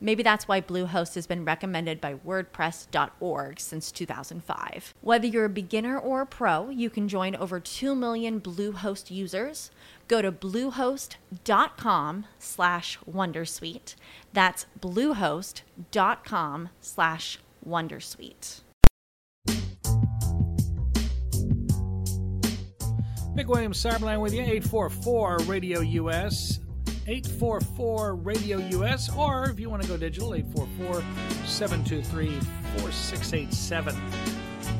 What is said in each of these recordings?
Maybe that's why Bluehost has been recommended by WordPress.org since 2005. Whether you're a beginner or a pro, you can join over 2 million Bluehost users. Go to bluehost.com slash Wondersuite. That's bluehost.com slash Wondersuite. Mick Williams, Cyberline with you, 844 Radio US, 844 Radio US, or if you want to go digital, 844 723 4687.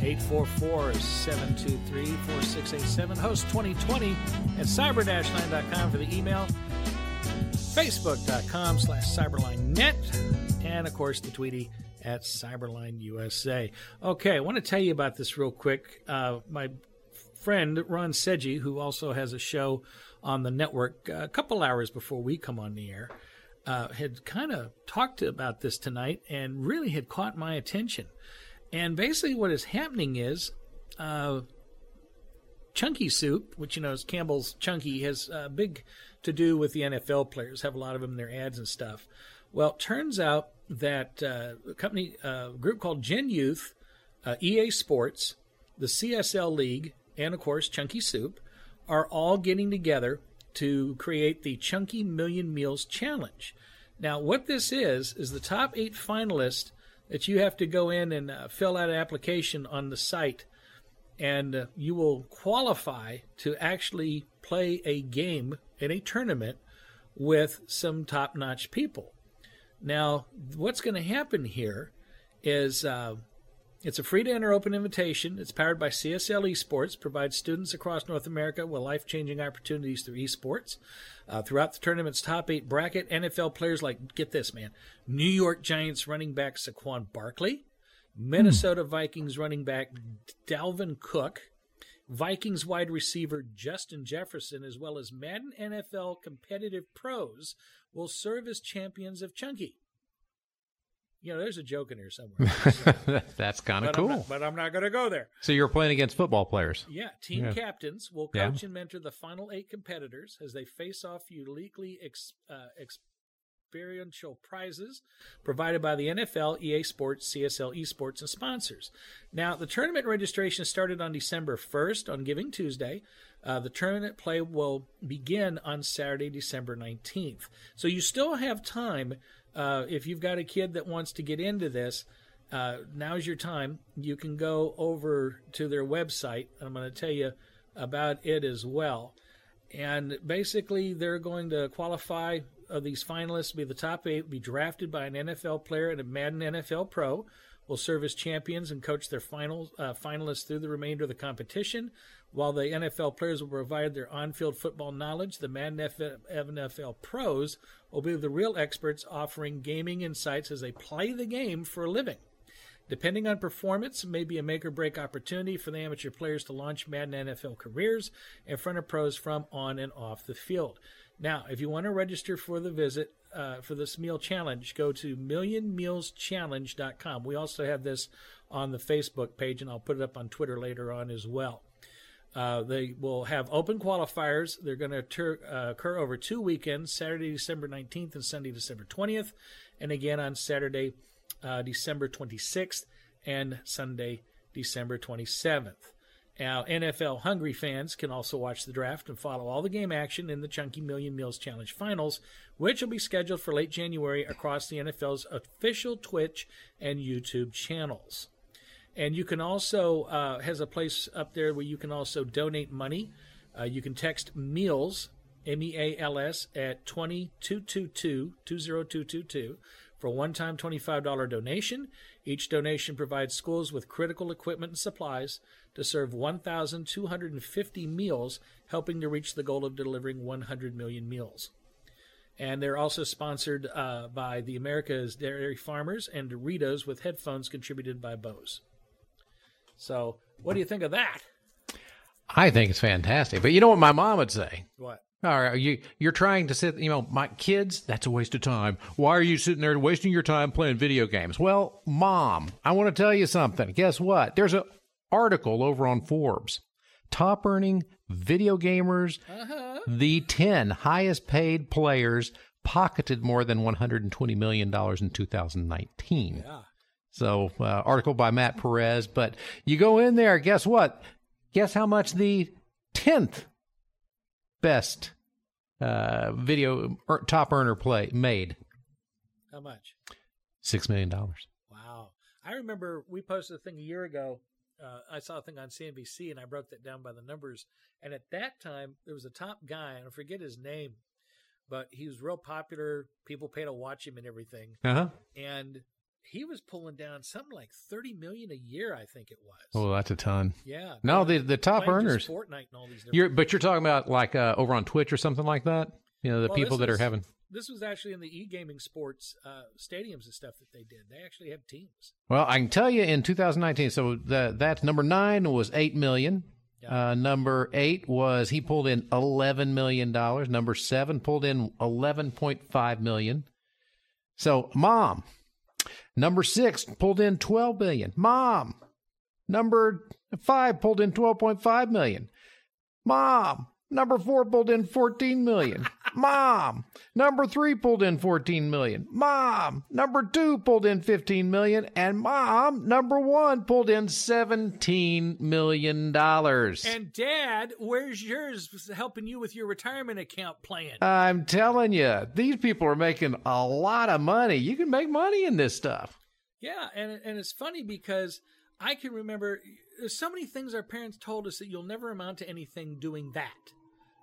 844 723 4687. Host 2020 at cyber-line.com for the email, facebook.com slash cyberline.net, and of course the Tweety at Cyberline USA. Okay, I want to tell you about this real quick. Uh, my friend Ron Seggi, who also has a show on the network uh, a couple hours before we come on the air, uh, had kind of talked about this tonight and really had caught my attention. And basically, what is happening is uh, Chunky Soup, which you know is Campbell's Chunky, has a big to do with the NFL players. Have a lot of them in their ads and stuff. Well, turns out that uh, a company, uh, a group called Gen Youth, uh, EA Sports, the CSL League, and of course Chunky Soup are all getting together to create the Chunky Million Meals Challenge. Now, what this is, is the top eight finalists that you have to go in and uh, fill out an application on the site, and uh, you will qualify to actually play a game in a tournament with some top notch people. Now, what's going to happen here is uh, it's a free to enter open invitation. It's powered by CSL Esports, provides students across North America with life changing opportunities through esports. Uh, throughout the tournament's top eight bracket, NFL players like, get this, man, New York Giants running back Saquon Barkley, Minnesota hmm. Vikings running back Dalvin Cook, Vikings wide receiver Justin Jefferson, as well as Madden NFL competitive pros will serve as champions of Chunky you know, there's a joke in here somewhere. That's kind of cool. I'm not, but I'm not going to go there. So you're playing against football players. Yeah, team yeah. captains will coach yeah. and mentor the final eight competitors as they face off uniquely ex, uh, experiential prizes provided by the NFL, EA Sports, CSL Esports, and sponsors. Now, the tournament registration started on December 1st on Giving Tuesday. Uh, the tournament play will begin on Saturday, December 19th. So you still have time uh, if you've got a kid that wants to get into this, uh, now's your time. You can go over to their website. I'm going to tell you about it as well. And basically, they're going to qualify uh, these finalists, be the top eight, be drafted by an NFL player and a Madden NFL Pro, will serve as champions and coach their final, uh, finalists through the remainder of the competition. While the NFL players will provide their on field football knowledge, the Madden NFL pros will be the real experts offering gaming insights as they play the game for a living. Depending on performance, may be a make or break opportunity for the amateur players to launch Madden NFL careers in front of pros from on and off the field. Now, if you want to register for the visit uh, for this meal challenge, go to millionmealschallenge.com. We also have this on the Facebook page, and I'll put it up on Twitter later on as well. Uh, they will have open qualifiers. They're going to occur, uh, occur over two weekends Saturday, December 19th, and Sunday, December 20th, and again on Saturday, uh, December 26th, and Sunday, December 27th. Now, NFL hungry fans can also watch the draft and follow all the game action in the Chunky Million Meals Challenge finals, which will be scheduled for late January across the NFL's official Twitch and YouTube channels. And you can also uh, has a place up there where you can also donate money. Uh, you can text meals M E A L S at twenty two two two two zero two two two for a one time $25 donation. Each donation provides schools with critical equipment and supplies to serve 1,250 meals, helping to reach the goal of delivering 100 million meals. And they're also sponsored uh, by the America's Dairy Farmers and Doritos with headphones contributed by Bose. So, what do you think of that? I think it's fantastic. But you know what my mom would say? What? All right, you you're trying to sit, you know, my kids, that's a waste of time. Why are you sitting there wasting your time playing video games? Well, mom, I want to tell you something. Guess what? There's an article over on Forbes. Top earning video gamers, uh-huh. the 10 highest paid players pocketed more than 120 million dollars in 2019. Yeah. So, uh, article by Matt Perez, but you go in there, guess what? Guess how much the 10th best uh, video er, top earner play made. How much? Six million dollars. Wow! I remember we posted a thing a year ago. Uh, I saw a thing on CNBC and I broke that down by the numbers. And at that time, there was a top guy, and I forget his name, but he was real popular. People paid to watch him and everything. Uh-huh. And he was pulling down something like thirty million a year. I think it was. Oh, that's a ton. Yeah. No, the the top earners. Fortnite and all these. You're, but you're talking about like uh, over on Twitch or something like that. You know, the well, people that was, are having. This was actually in the e gaming sports uh, stadiums and stuff that they did. They actually have teams. Well, I can tell you in 2019. So the, that number nine was eight million. Yeah. Uh, number eight was he pulled in eleven million dollars. Number seven pulled in eleven point five million. So, mom, Number six pulled in 12 billion. Mom. Number five pulled in 12.5 million. Mom. Number four pulled in 14 million. Mom. Number three pulled in 14 million. Mom. Number two pulled in 15 million. And mom, number one pulled in 17 million dollars. And dad, where's yours helping you with your retirement account plan? I'm telling you, these people are making a lot of money. You can make money in this stuff. Yeah. And, and it's funny because I can remember there's so many things our parents told us that you'll never amount to anything doing that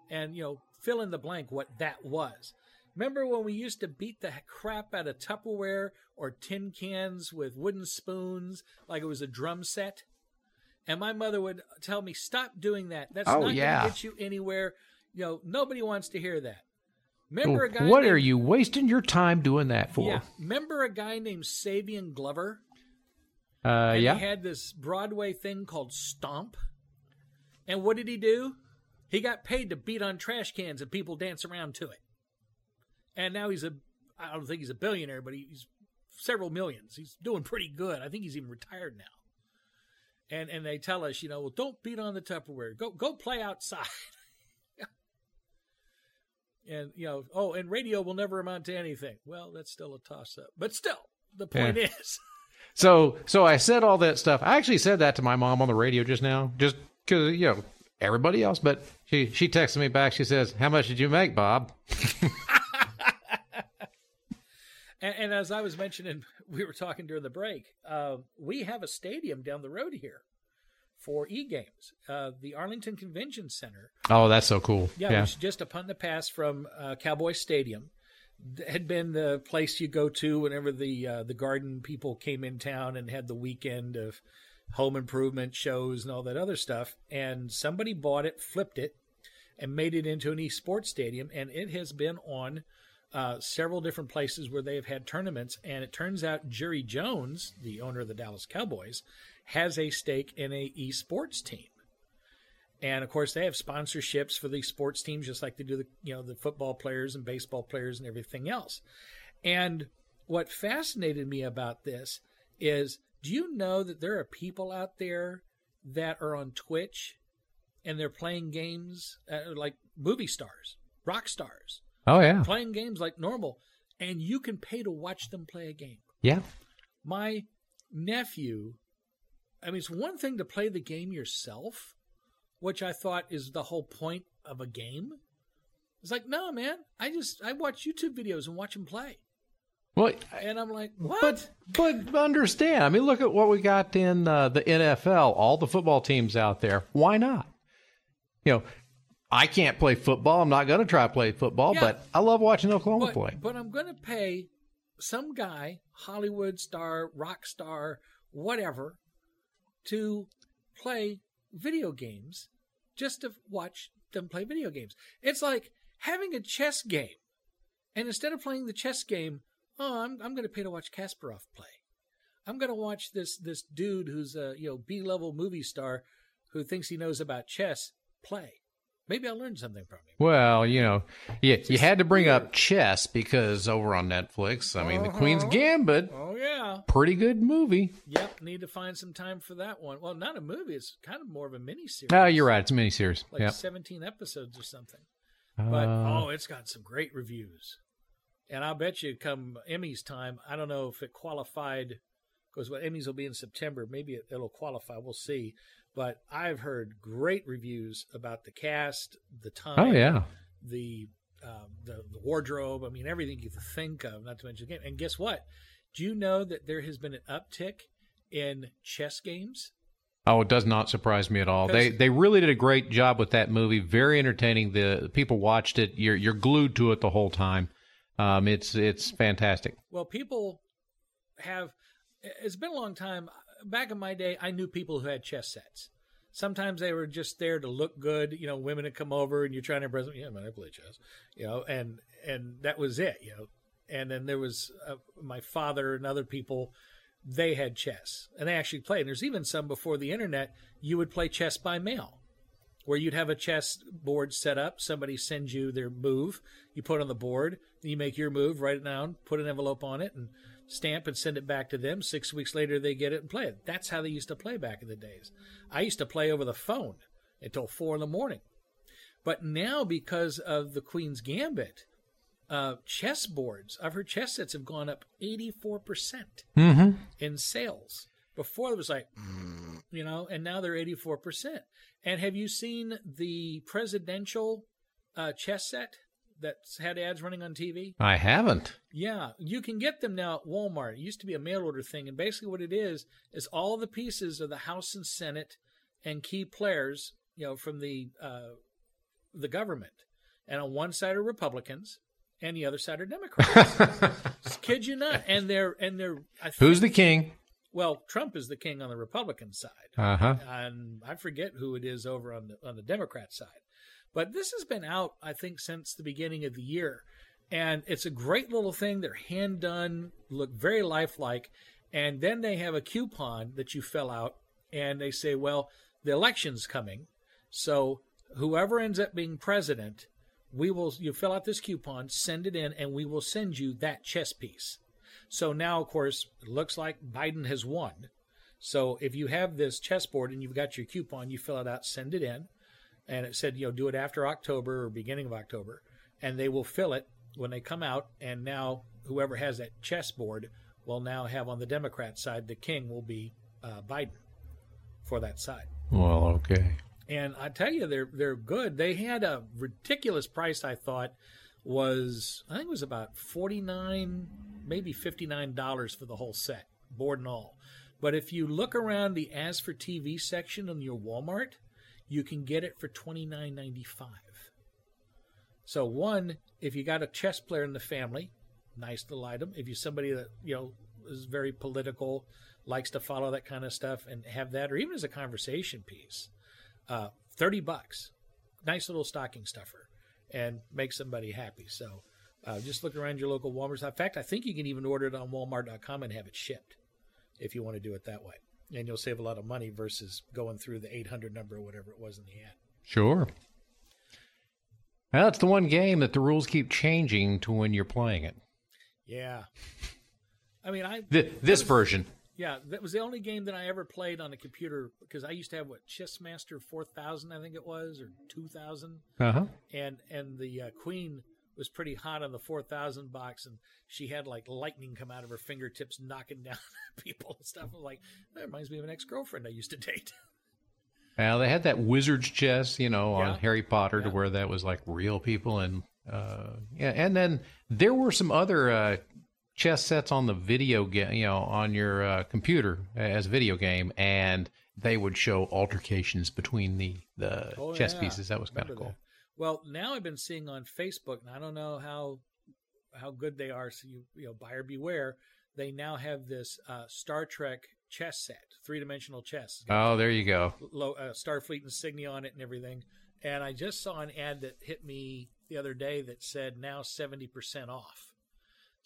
and you know fill in the blank what that was. Remember when we used to beat the crap out of Tupperware or tin cans with wooden spoons like it was a drum set? And my mother would tell me, "Stop doing that. That's oh, not yeah. going to get you anywhere. You know, nobody wants to hear that." Remember a guy? What named, are you wasting your time doing that for? Yeah. Remember a guy named Savion Glover? Uh, yeah. He had this Broadway thing called Stomp. And what did he do? He got paid to beat on trash cans and people dance around to it. And now he's a, I don't think he's a billionaire, but he's several millions. He's doing pretty good. I think he's even retired now. And and they tell us, you know, well, don't beat on the Tupperware. Go go play outside. and you know, oh, and radio will never amount to anything. Well, that's still a toss up. But still, the point yeah. is. so so I said all that stuff. I actually said that to my mom on the radio just now, just because you know everybody else. But she she texted me back. She says, "How much did you make, Bob?" and, and, as I was mentioning, we were talking during the break. Uh, we have a stadium down the road here for e games. Uh, the Arlington Convention Center. Oh, that's so cool! Yeah, yeah. which just upon the pass from uh, Cowboy Stadium. had been the place you go to whenever the uh, the garden people came in town and had the weekend of home improvement shows and all that other stuff. And somebody bought it, flipped it, and made it into an esports stadium. And it has been on uh, several different places where they have had tournaments. And it turns out Jerry Jones, the owner of the Dallas Cowboys, has a stake in a esports team. And of course, they have sponsorships for the sports teams, just like they do the you know the football players and baseball players and everything else. And what fascinated me about this is, do you know that there are people out there that are on Twitch and they're playing games uh, like movie stars, rock stars, Oh yeah. playing games like normal, and you can pay to watch them play a game. Yeah. My nephew, I mean, it's one thing to play the game yourself, which I thought is the whole point of a game. It's like, no, man, I just I watch YouTube videos and watch them play, Well, and I'm like, what? but but understand. I mean, look at what we got in uh, the NFL. All the football teams out there. Why not? You know, I can't play football. I'm not going to try to play football, Yeah. but I love watching Oklahoma but, play. but I'm going to pay some guy, Hollywood star, rock star, whatever, to play video games just to watch them play video games. It's like having a chess game. And instead of playing the chess game, oh, I'm, I'm going to pay to watch Kasparov play. I'm going to watch this this dude who's a you know B level movie star who thinks he knows about chess play. Maybe I'll learn something from him. Well, you know, you, you had to bring up chess because over on Netflix, I mean, the Queen's Gambit, Oh yeah. pretty good movie. Yep, need to find some time for that one. Well, not a movie; it's kind of more of a mini series. Oh, you're right. It's a miniseries. Like yeah. 17 episodes or something. But Uh, oh, it's got some great reviews, and I'll bet you come Emmys time. I don't know if it qualified because what Emmys will be in September. Maybe it, it'll qualify. We'll see. But I've heard great reviews about the cast, the time, oh, yeah. the, um, the the wardrobe. I mean, everything you could think of. Not to mention the game. And guess what? Do you know that there has been an uptick in chess games? Oh, it does not surprise me at all. They they really did a great job with that movie. Very entertaining. The, the people watched it. You're you're glued to it the whole time. Um, it's it's fantastic. Well, people have. It's been a long time. Back in my day, I knew people who had chess sets. Sometimes they were just there to look good. You know, women would come over and you're trying to impress them. Yeah, man, I play chess. You know, and and that was it. You know, and then there was uh, my father and other people. They had chess and they actually played. And there's even some before the internet. You would play chess by mail where you'd have a chess board set up. Somebody sends you their move, you put it on the board, you make your move, write it down, put an envelope on it, and stamp and send it back to them. Six weeks later, they get it and play it. That's how they used to play back in the days. I used to play over the phone until four in the morning. But now, because of the Queen's Gambit, uh, chess boards, I've heard chess sets have gone up 84% Mm-hmm. in sales. Before it was like, you know, and now they're 84%. And have you seen the presidential uh, chess set that's had ads running on TV? I haven't. Yeah, you can get them now at Walmart. It used to be a mail order thing, and basically what it is is all the pieces of the House and Senate and key players, you know, from the uh, the government. And on one side are Republicans, and the other side are Democrats. Kid you not? And they're and they're. I Who's the king? Well, Trump is the king on the Republican side Uh huh. and I forget who it is over on the on the Democrat side. But this has been out, I think, since the beginning of the year, and it's a great little thing. They're hand done, look very lifelike, and then they have a coupon that you fill out, and they say, well, the election's coming, so whoever ends up being president, we will. You fill out this coupon, send it in, and we will send you that chess piece. So now, of course, it looks like Biden has won. So if you have this chessboard and you've got your coupon, you fill it out, send it in, and it said, you know, do it after October or beginning of October, and they will fill it when they come out. And now whoever has that chessboard will now have on the Democrat side, the king will be uh, Biden for that side. Well, okay. And I tell you, they're they're good. They had a ridiculous price. I thought was I think it was about forty nine, maybe fifty nine dollars for the whole set, board and all. But if you look around the As for TV section in your Walmart, you can get it for twenty nine ninety five. So one, if you got a chess player in the family, nice little item. If you're somebody that you know is very political, likes to follow that kind of stuff, and have that, or even as a conversation piece, uh, thirty bucks, nice little stocking stuffer, and make somebody happy. So. Uh, just look around your local Walmart. In fact, I think you can even order it on Walmart.com and have it shipped if you want to do it that way. And you'll save a lot of money versus going through the 800 number or whatever it was in the ad. Sure. Well, it's the one game that the rules keep changing to when you're playing it. Yeah. I mean, I. Th- this was, version. Yeah, that was the only game that I ever played on a computer because I used to have what Chessmaster 4000, I think it was, or 2000. Uh huh. And and the uh, Queen was pretty hot on the 4000 box and she had like lightning come out of her fingertips knocking down people and stuff. I'm like, that reminds me of an ex-girlfriend I used to date. Well, they had that wizard's chess, you know, Yeah. on Harry Potter to where that was like real people and uh yeah, and then there were some other uh chess sets on the video game, you know, on your uh, computer as a video game and they would show altercations between the the Oh, chess yeah. pieces. That was kind of cool. that. Well, now I've been seeing on Facebook, and I don't know how how good they are. So you you know, buyer beware. They now have this uh, Star Trek chess set, three dimensional chess. Oh, there you go. low, uh, Starfleet insignia on it and everything. And I just saw an ad that hit me the other day that said now seventy percent off.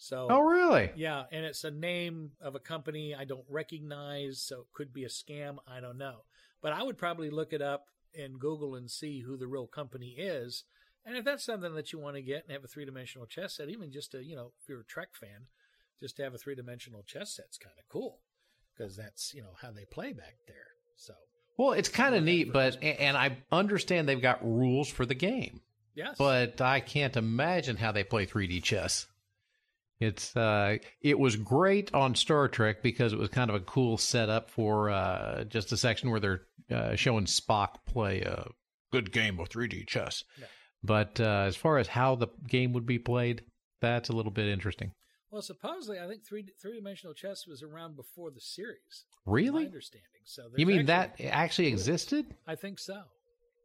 So Oh, really? yeah, and it's a name of a company I don't recognize, so it could be a scam. I don't know. But I would probably look it up in Google and see who the real company is. And if that's something that you want to get and have a three dimensional chess set, even just to, you know, if you're a Trek fan, just to have a three dimensional chess set's kind of cool because that's, you know, how they play back there. So, Well, it's kind of neat, but and I understand they've got rules for the game. yes. but I can't imagine how they play 3D chess. It's uh, it was great on Star Trek because it was kind of a cool setup for uh, just a section where they're uh, showing Spock play a good game of 3D chess. Yeah. But uh, as far as how the game would be played, that's a little bit interesting. well, supposedly, I think three three dimensional chess was around before the series. My Really? understanding. So, You mean that actually- actually existed? I think so.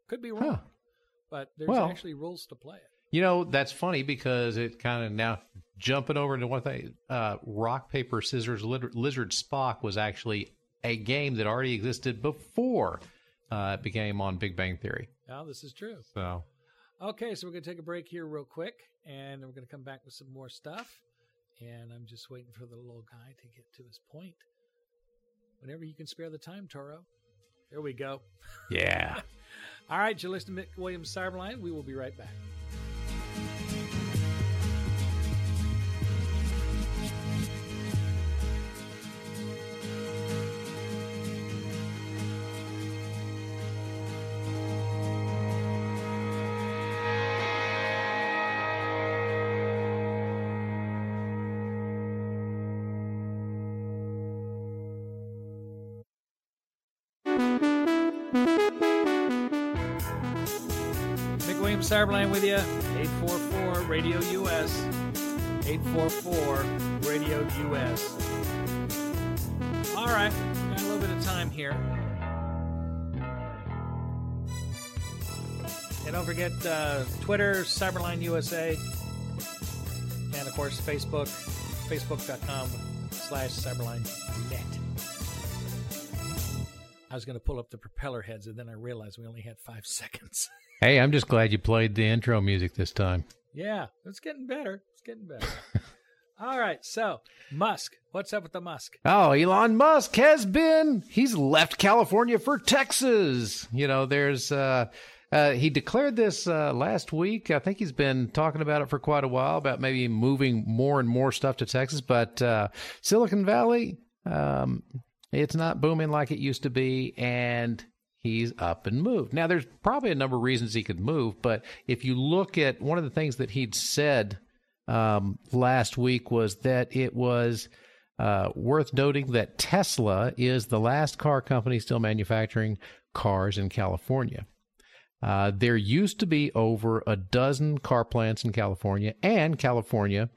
Could be wrong, Huh. but there's Well- actually rules to play it. You know, that's funny because it kind of now jumping over into one thing, uh, rock paper scissors lizard, Spock was actually a game that already existed before uh, it became on Big Bang Theory. Now, this is true. So Okay, so we're going to take a break here real quick, and we're going to come back with some more stuff. And I'm just waiting for the little guy to get to his point. Whenever you can spare the time, Toro. There we go. yeah, All right, you're listening to Mick Williams Cyberline. We will be right back. Mick Williams Cyberline with you. 844 Radio US. 844 Radio US. All right, got a little bit of time here. And don't forget uh, Twitter, Cyberline USA, and of course Facebook, facebook.com slash Cyberline net. I was going to pull up the propeller heads, and then I realized we only had five seconds. Hey, I'm just glad you played the intro music this time. Yeah, it's getting better. It's getting better. All right, so Musk, what's up with the Musk? Oh, Elon Musk has been. He's left California for Texas. You know, there's. Uh, uh, he declared this uh, last week. I think he's been talking about it for quite a while about maybe moving more and more stuff to Texas. But uh, Silicon Valley, um, it's not booming like it used to be, and he's up and moved. Now, there's probably a number of reasons he could move, but if you look at one of the things that he'd said um, last week was that it was uh, worth noting that Tesla is the last car company still manufacturing cars in California. Uh, there used to be over a dozen car plants in California, and California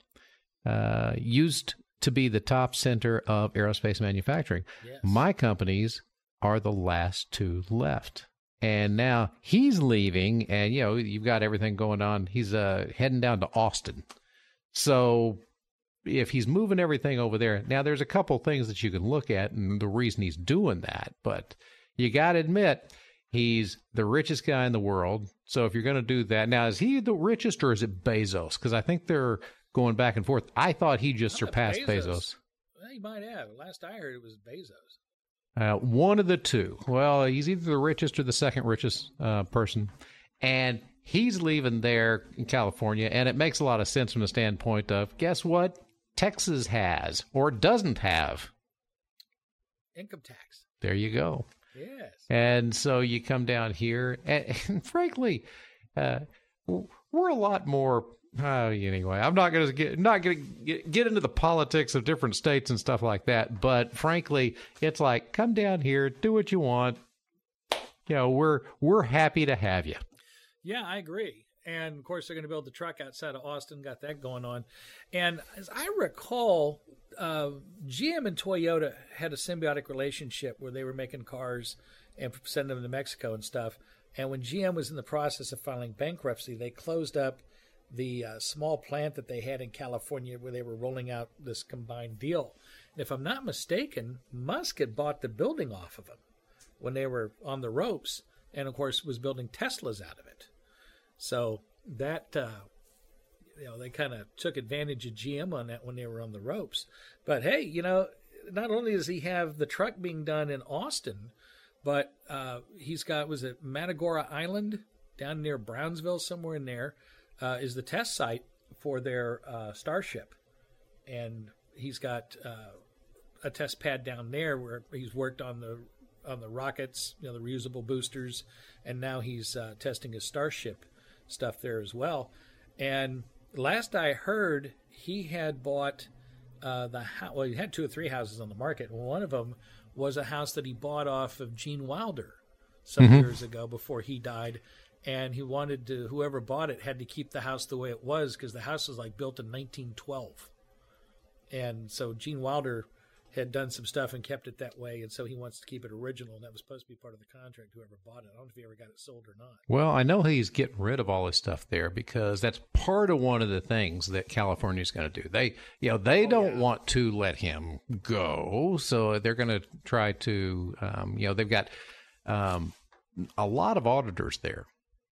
uh, used to be the top center of aerospace manufacturing. Yes. My companies are the last two left. and now he's leaving, and you know you've got everything going on. He's uh, heading down to Austin, so if he's moving everything over there, now there's a couple things that you can look at, and the reason he's doing that, but you got to admit he's the richest guy in the world. So if you're going to do that, now is he the richest or is it Bezos? Because I think they're going back and forth. I thought he just surpassed Bezos. Bezos. Well, he might have. Last I heard, it was Bezos. Uh, one of the two. Well, he's either the richest or the second richest uh, person, and he's leaving there in California, and it makes a lot of sense from the standpoint of guess what Texas has or doesn't have income tax. There you go. Yes. And so you come down here, and, and frankly, uh, we're a lot more uh, anyway, I'm not going to get not going to get into the politics of different states and stuff like that. But frankly, it's like come down here, do what you want. You know, we're we're happy to have you. Yeah, I agree. And of course, they're going to build the truck outside of Austin. Got that going on. And as I recall, uh, GM and Toyota had a symbiotic relationship where they were making cars and sending them to Mexico and stuff. And when GM was in the process of filing bankruptcy, they closed up the uh, small plant that they had in California where they were rolling out this combined deal. And if I'm not mistaken, Musk had bought the building off of them when they were on the ropes, and of course was building Teslas out of it. So that uh, you know they kind of took advantage of GM on that when they were on the ropes. But hey, you know, not only does he have the truck being done in Austin, but uh, he's got was it Matagorda Island down near Brownsville somewhere in there uh, is the test site for their uh, Starship, and he's got uh, a test pad down there where he's worked on the on the rockets, you know, the reusable boosters, and now he's uh, testing his Starship stuff there as well. And last I heard, he had bought uh, the house. Well, he had two or three houses on the market. One of them was a house that he bought off of Gene Wilder some mm-hmm. years ago before he died, and he wanted to whoever bought it had to keep the house the way it was because the house was like built in 1912 and so gene wilder had done some stuff and kept it that way and so he wants to keep it original and that was supposed to be part of the contract whoever bought it. I don't know if he ever got it sold or not. Well i know he's getting rid of all his stuff there because that's part of one of the things that california's going to do. They you know they oh, don't yeah. want to let him go so they're going to try to um, you know they've got um, a lot of auditors there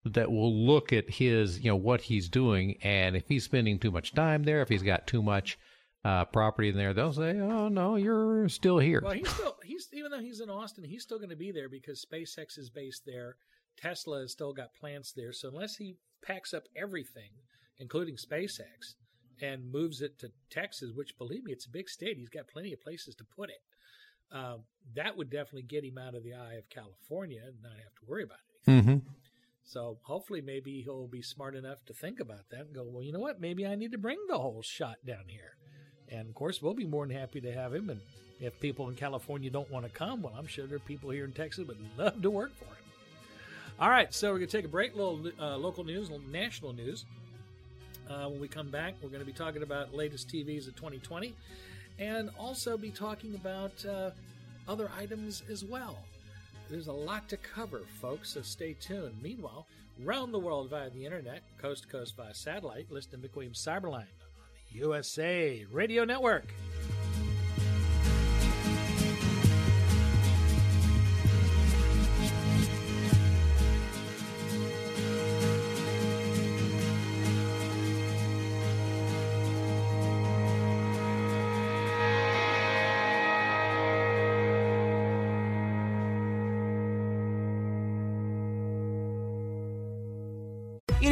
that will look at his, you know, what he's doing, and if he's spending too much time there, if he's got too much uh, property in there, they'll say, "Oh no, you're still here." Well, he's still he's even though he's in Austin, he's still going to be there because SpaceX is based there. Tesla has still got plants there, so unless he packs up everything, including SpaceX, and moves it to Texas, which believe me, it's a big state. He's got plenty of places to put it. Um, that would definitely get him out of the eye of California and not have to worry about it. Mm-hmm. So hopefully, maybe he'll be smart enough to think about that and go, well, you know what? Maybe I need to bring the whole shot down here. And of course, we'll be more than happy to have him. And if people in California don't want to come, well, I'm sure there are people here in Texas would love to work for him. All right, so we're going to take a break, little uh, local news, little national news. Uh, when we come back, we're going to be talking about latest TVs of 2020 and also be talking about uh, other items as well. There's a lot to cover, folks, so stay tuned. Meanwhile, round the world via the internet, coast to coast via satellite, listen to Mick Williams Cyberline on the USA Radio Network.